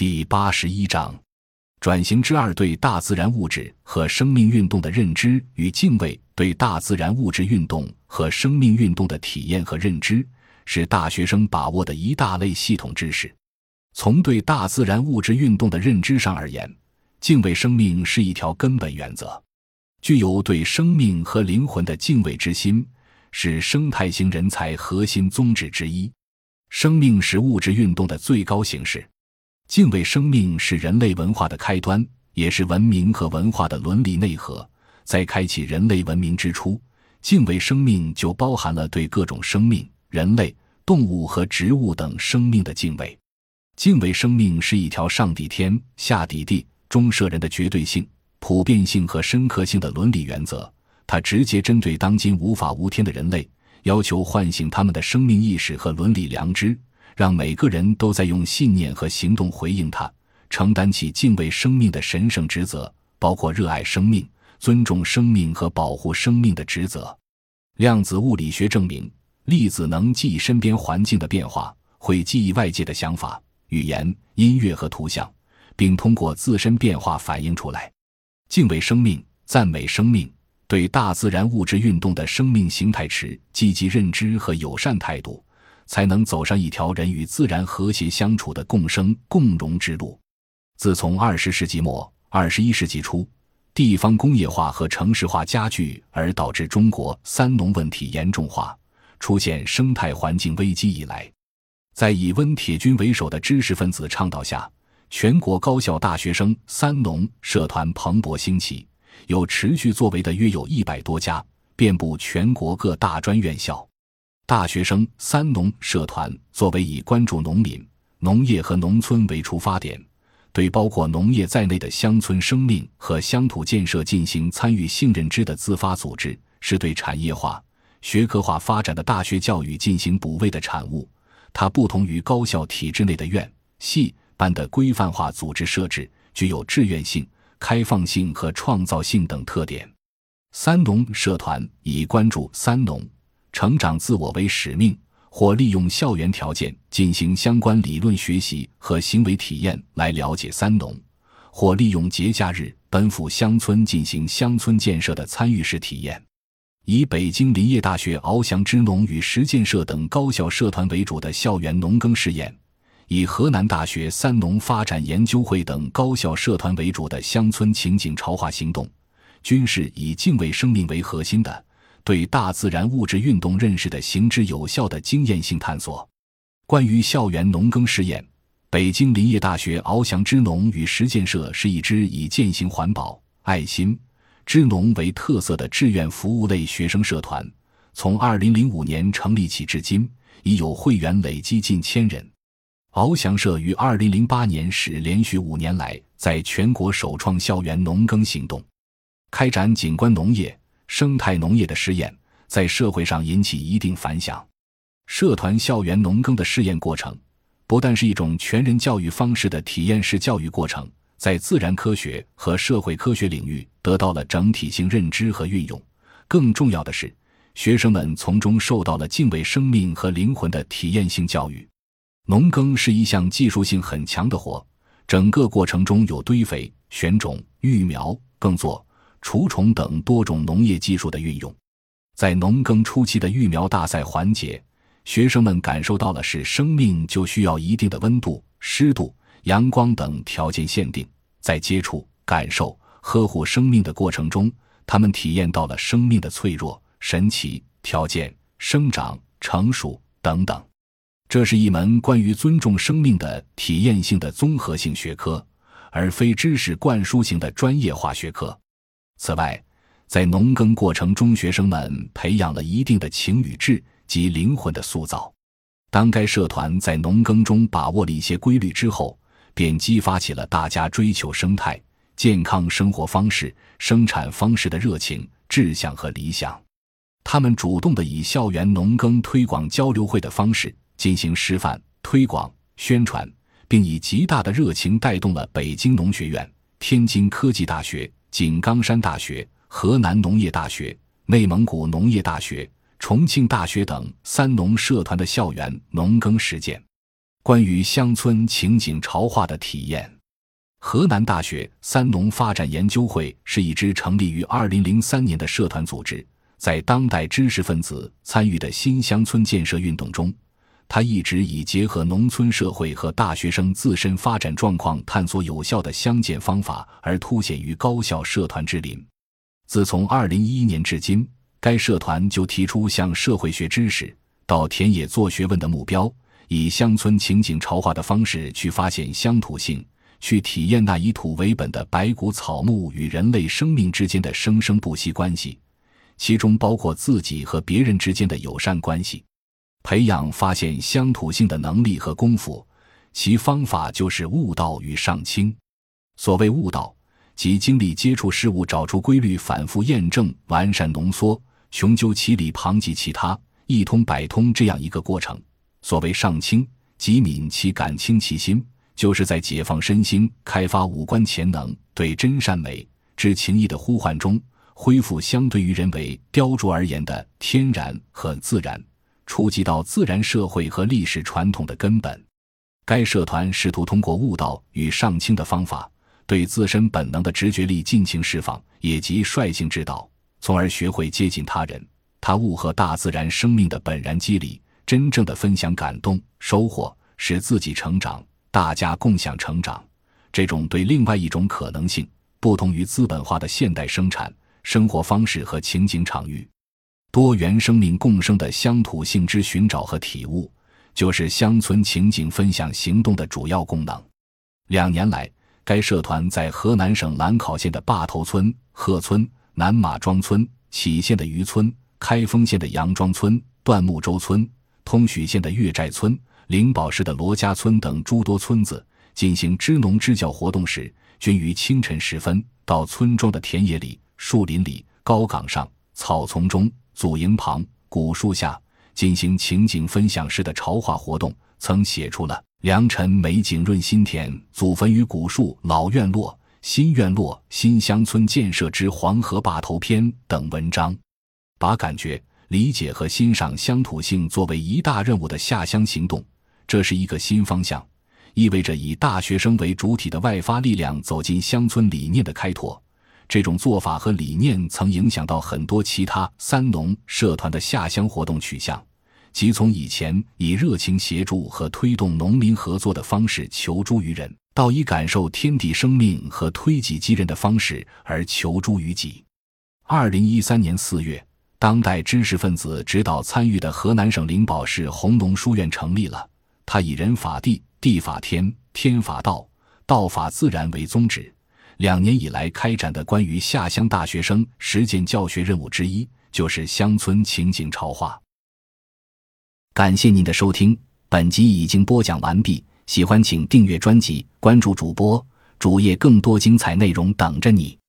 第八十一章：转型之二对大自然物质和生命运动的认知与敬畏。对大自然物质运动和生命运动的体验和认知，是大学生把握的一大类系统知识。从对大自然物质运动的认知上而言，敬畏生命是一条根本原则。具有对生命和灵魂的敬畏之心，是生态型人才核心宗旨之一。生命是物质运动的最高形式，敬畏生命是人类文化的开端，也是文明和文化的伦理内核。在开启人类文明之初，敬畏生命就包含了对各种生命、人类、动物和植物等生命的敬畏。敬畏生命是一条上抵天、下抵地、中摄人的绝对性、普遍性和深刻性的伦理原则。它直接针对当今无法无天的人类，要求唤醒他们的生命意识和伦理良知，让每个人都在用信念和行动回应它，承担起敬畏生命的神圣职责，包括热爱生命。尊重生命和保护生命的职责。量子物理学证明，粒子能记忆身边环境的变化，会记忆外界的想法、语言、音乐和图像，并通过自身变化反映出来。敬畏生命，赞美生命，对大自然物质运动的生命形态持积极认知和友善态度，才能走上一条人与自然和谐相处的共生共荣之路。自从二十世纪末、二十一世纪初。地方工业化和城市化加剧，而导致中国“三农”问题严重化，出现生态环境危机以来，在以温铁军为首的知识分子倡导下，全国高校大学生“三农”社团蓬勃兴起，有持续作为的约有一百多家，遍布全国各大专院校。大学生“三农”社团作为以关注农民、农业和农村为出发点。对包括农业在内的乡村生命和乡土建设进行参与性认知的自发组织，是对产业化、学科化发展的大学教育进行补位的产物。它不同于高校体制内的院系班的规范化组织设置，具有志愿性、开放性和创造性等特点。三农社团以关注三农、成长自我为使命。或利用校园条件进行相关理论学习和行为体验来了解三农，或利用节假日奔赴乡村进行乡村建设的参与式体验。以北京林业大学翱翔之农与实践社等高校社团为主的校园农耕试验，以河南大学三农发展研究会等高校社团为主的乡村情景潮化行动，均是以敬畏生命为核心的。对大自然物质运动认识的行之有效的经验性探索。关于校园农耕试验，北京林业大学翱翔支农与实践社是一支以践行环保、爱心、支农为特色的志愿服务类学生社团。从2005年成立起至今，已有会员累积近千人。翱翔社于2008年始连续五年来在全国首创校园农耕行动，开展景观农业。生态农业的试验在社会上引起一定反响。社团校园农耕的试验过程，不但是一种全人教育方式的体验式教育过程，在自然科学和社会科学领域得到了整体性认知和运用。更重要的是，学生们从中受到了敬畏生命和灵魂的体验性教育。农耕是一项技术性很强的活，整个过程中有堆肥、选种、育苗、耕作。除虫等多种农业技术的运用，在农耕初期的育苗大赛环节，学生们感受到了是生命就需要一定的温度、湿度、阳光等条件限定。在接触、感受、呵护生命的过程中，他们体验到了生命的脆弱、神奇、条件、生长、成熟等等。这是一门关于尊重生命的体验性的综合性学科，而非知识灌输型的专业化学科。此外，在农耕过程中，学生们培养了一定的情与志及灵魂的塑造。当该社团在农耕中把握了一些规律之后，便激发起了大家追求生态健康生活方式、生产方式的热情、志向和理想。他们主动的以校园农耕推广交流会的方式进行示范、推广、宣传，并以极大的热情带动了北京农学院、天津科技大学。井冈山大学、河南农业大学、内蒙古农业大学、重庆大学等三农社团的校园农耕实践，关于乡村情景潮化的体验。河南大学三农发展研究会是一支成立于二零零三年的社团组织，在当代知识分子参与的新乡村建设运动中，他一直以结合农村社会和大学生自身发展状况，探索有效的乡建方法而凸显于高校社团之林。自从二零一一年至今，该社团就提出向社会学知识到田野做学问的目标，以乡村情景潮化的方式去发现乡土性。去体验那以土为本的白骨草木与人类生命之间的生生不息关系，其中包括自己和别人之间的友善关系，培养发现乡土性的能力和功夫。其方法就是悟道与上清。所谓悟道，即经历接触事物，找出规律，反复验证，完善浓缩，穷究其理，旁及其他，一通百通这样一个过程。所谓上清，即敏其感，清其心。就是在解放身心、开发五官潜能、对真善美之情谊的呼唤中，恢复相对于人为雕琢而言的天然和自然，触及到自然社会和历史传统的根本。该社团试图通过悟道与上清的方法，对自身本能的直觉力尽情释放，也即率性指导，从而学会接近他人。他悟和大自然生命的本然机理，真正的分享感动、收获，使自己成长。大家共享成长，这种对另外一种可能性，不同于资本化的现代生产生活方式和情景场域，多元生命共生的乡土性之寻找和体悟，就是乡村情景分享行动的主要功能。两年来，该社团在河南省兰考县的坝头村、贺村、南马庄村、杞县的渔村、开封县的杨庄村、段木洲村、通许县的岳寨村。灵宝市的罗家村等诸多村子进行支农支教活动时，均于清晨时分到村庄的田野里、树林里、高岗上、草丛中、祖营旁、古树下进行情景分享式的潮化活动，曾写出了《良辰美景润心田，祖坟与古树老院落，新院落新乡村建设之黄河坝头篇》等文章，把感觉、理解和欣赏乡土性作为一大任务的下乡行动。这是一个新方向，意味着以大学生为主体的外发力量走进乡村理念的开拓。这种做法和理念曾影响到很多其他三农社团的下乡活动取向，即从以前以热情协助和推动农民合作的方式求助于人，到以感受天地生命和推己及人的方式而求助于己。二零一三年四月，当代知识分子指导参与的河南省灵宝市红农书院成立了。他以人法地，地法天，天法道，道法自然为宗旨。两年以来开展的关于下乡大学生实践教学任务之一，就是乡村情景潮话。感谢您的收听，本集已经播讲完毕。喜欢请订阅专辑，关注主播主页，更多精彩内容等着你。